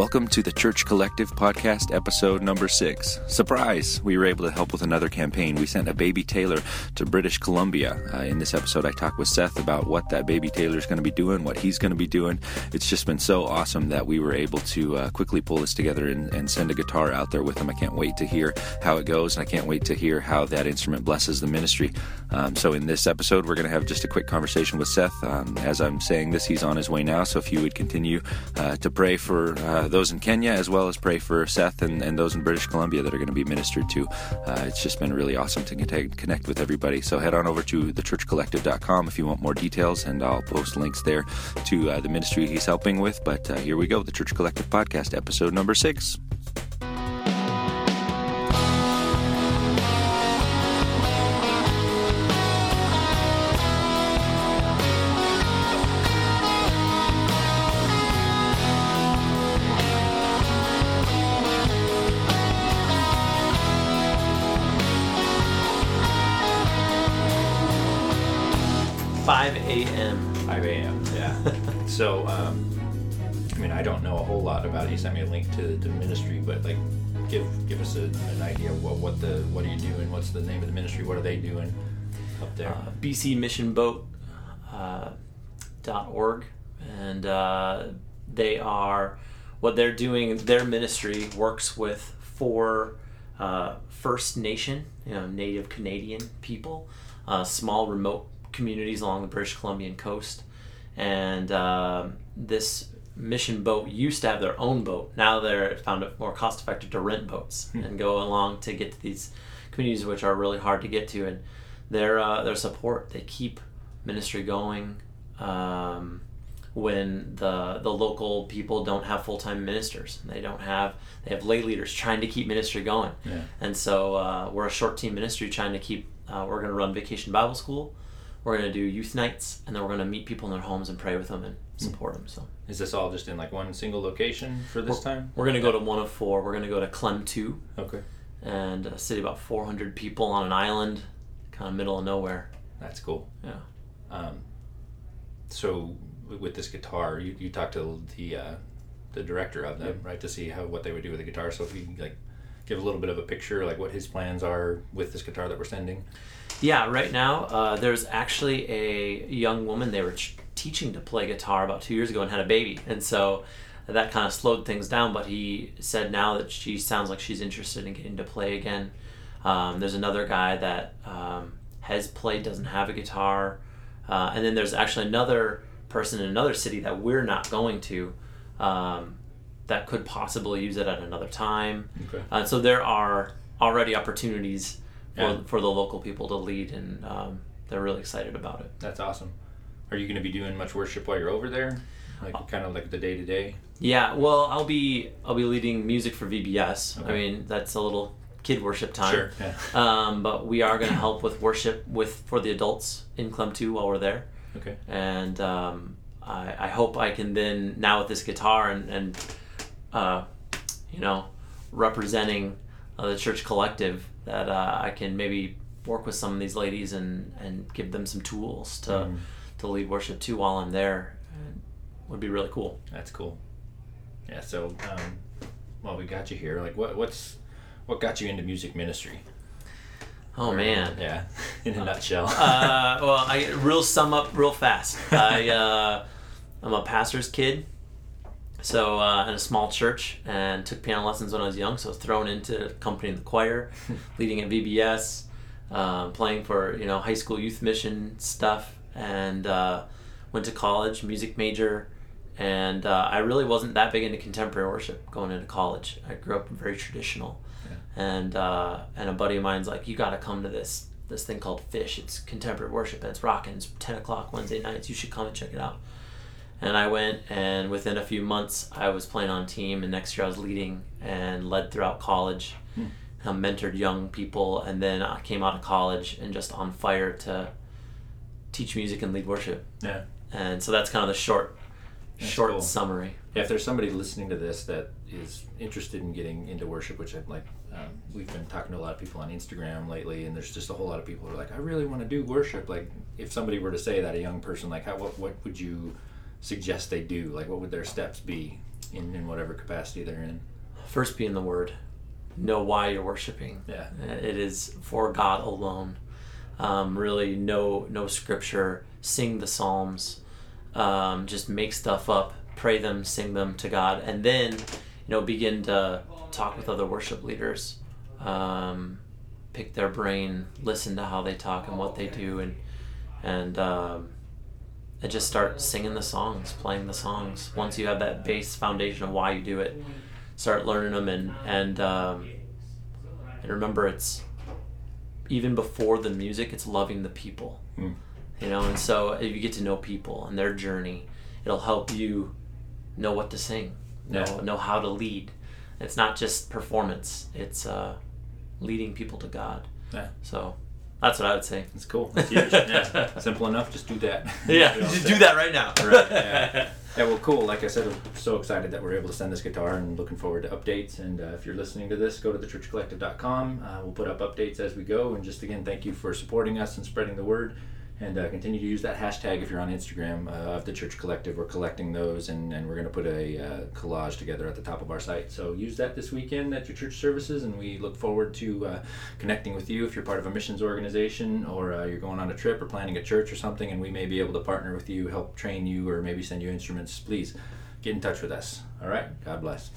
Welcome to the Church Collective podcast, episode number six. Surprise! We were able to help with another campaign. We sent a baby Taylor to British Columbia. Uh, in this episode, I talked with Seth about what that baby Taylor is going to be doing, what he's going to be doing. It's just been so awesome that we were able to uh, quickly pull this together and, and, send a guitar out there with him. I can't wait to hear how it goes, and I can't wait to hear how that instrument blesses the ministry. Um, so, in this episode, we're going to have just a quick conversation with Seth. Um, as I'm saying this, he's on his way now, so if you would continue uh, to pray for uh, those in Kenya, as well as pray for Seth and, and those in British Columbia that are going to be ministered to. Uh, it's just been really awesome to connect with everybody. So head on over to thechurchcollective.com if you want more details, and I'll post links there to uh, the ministry he's helping with. But uh, here we go the Church Collective Podcast, episode number six. a.m. 5 a.m. Yeah. so, um, I mean, I don't know a whole lot about it. You sent me a link to the ministry, but like, give give us a, an idea of what, what the what are you doing? What's the name of the ministry? What are they doing up there? Uh, BC Mission Boat uh, dot org, and uh, they are what they're doing. Their ministry works with four uh, First Nation, you know, Native Canadian people, uh, small remote communities along the British Columbian coast. And uh, this mission boat used to have their own boat. Now they're found it more cost effective to rent boats hmm. and go along to get to these communities which are really hard to get to. And their uh, their support, they keep ministry going. Um, when the the local people don't have full time ministers, they don't have they have lay leaders trying to keep ministry going, yeah. and so uh, we're a short team ministry trying to keep. Uh, we're going to run Vacation Bible School we're going to do youth nights and then we're going to meet people in their homes and pray with them and hmm. support them so. Is this all just in like one single location for this we're, time? we're going to go to one of four. We're going to go to Klemtu okay. And a city about 400 people on an island kind of middle of nowhere. That's cool. Yeah. Um, so with this guitar you, you talked to the uh, the director of them right to see how what they would do with the guitar so if you like give a little bit of a picture like what his plans are with this guitar that we're sending yeah, right now uh, there's actually a young woman they were ch- teaching to play guitar about two years ago and had a baby, and so that kind of slowed things down. But he said now that she sounds like she's interested in getting to play again. Um, there's another guy that um, has played, doesn't have a guitar, uh, and then there's actually another person in another city that we're not going to. Um, that could possibly use it at another time. Okay. Uh, so there are already opportunities for, yeah. for the local people to lead, and um, they're really excited about it. That's awesome. Are you going to be doing much worship while you're over there? Like uh, kind of like the day to day. Yeah, well, I'll be I'll be leading music for VBS. Okay. I mean, that's a little kid worship time. Sure. Yeah. Um, but we are going to help with worship with for the adults in Klemtu while we're there. Okay. And um, I, I hope I can then now with this guitar and and uh, you know representing uh, the church collective that uh, I can maybe work with some of these ladies and, and give them some tools to mm. to lead worship too while I'm there. It would be really cool. That's cool. Yeah. So, um, well, we got you here. Like, what what's what got you into music ministry? Oh man. Yeah. In a nutshell. uh, well, I real sum up real fast. I uh, I'm a pastor's kid. So uh, in a small church and took piano lessons when I was young. So I was thrown into company in the choir, leading at VBS, uh, playing for you know high school youth mission stuff, and uh, went to college, music major, and uh, I really wasn't that big into contemporary worship going into college. I grew up very traditional, yeah. and uh, and a buddy of mine's like, you got to come to this this thing called Fish. It's contemporary worship and it's rocking. It's ten o'clock Wednesday nights. You should come and check it out. And I went, and within a few months, I was playing on team, and next year I was leading and led throughout college. Hmm. I mentored young people, and then I came out of college and just on fire to teach music and lead worship. Yeah. And so that's kind of the short, that's short cool. summary. Yeah, if there's somebody listening to this that is interested in getting into worship, which I'm like, um, we've been talking to a lot of people on Instagram lately, and there's just a whole lot of people who are like, I really want to do worship. Like, if somebody were to say that, a young person, like, how, what, what would you suggest they do? Like, what would their steps be? in, in whatever capacity they're in. First, be in the Word. Know why you're worshiping. Yeah. It is for God alone. Um, really, know know Scripture. Sing the Psalms. Um, just make stuff up. Pray them. Sing them to God, and then you know begin to talk with other worship leaders. Um, pick their brain. Listen to how they talk and what they do, and and um, and just start singing the songs, playing the songs. Once you have that base foundation of why you do it, start learning them and and um, and remember it's even before the music, it's loving the people. Mm. You know, and so if you get to know people and their journey, it'll help you know what to sing, know Yeah. know how to lead. It's not just performance; it's uh, leading people to God. Yeah. So that's what I would say. It's cool. It's huge. yeah. Simple enough. Just do that. Yeah, You know, just do that right now. Right, yeah. Yeah, well, cool. Like I said, I'm so excited that we're able to send this guitar and looking forward to updates. And uh, if you're listening to this, go to thechurchcollective.com. Uh, we'll put up updates as we go. And just again, thank you for supporting us and spreading the word. And uh, continue to use that hashtag if you're on Instagram uh, of the Church Collective. We're collecting those, and, and we're going to put a uh, collage together at the top of our site. So use that this weekend at your church services, and we look forward to uh, connecting with you if you're part of a missions organization or uh, you're going on a trip or planning a church or something, and we may be able to partner with you, help train you, or maybe send you instruments. Please get in touch with us. All right? God bless.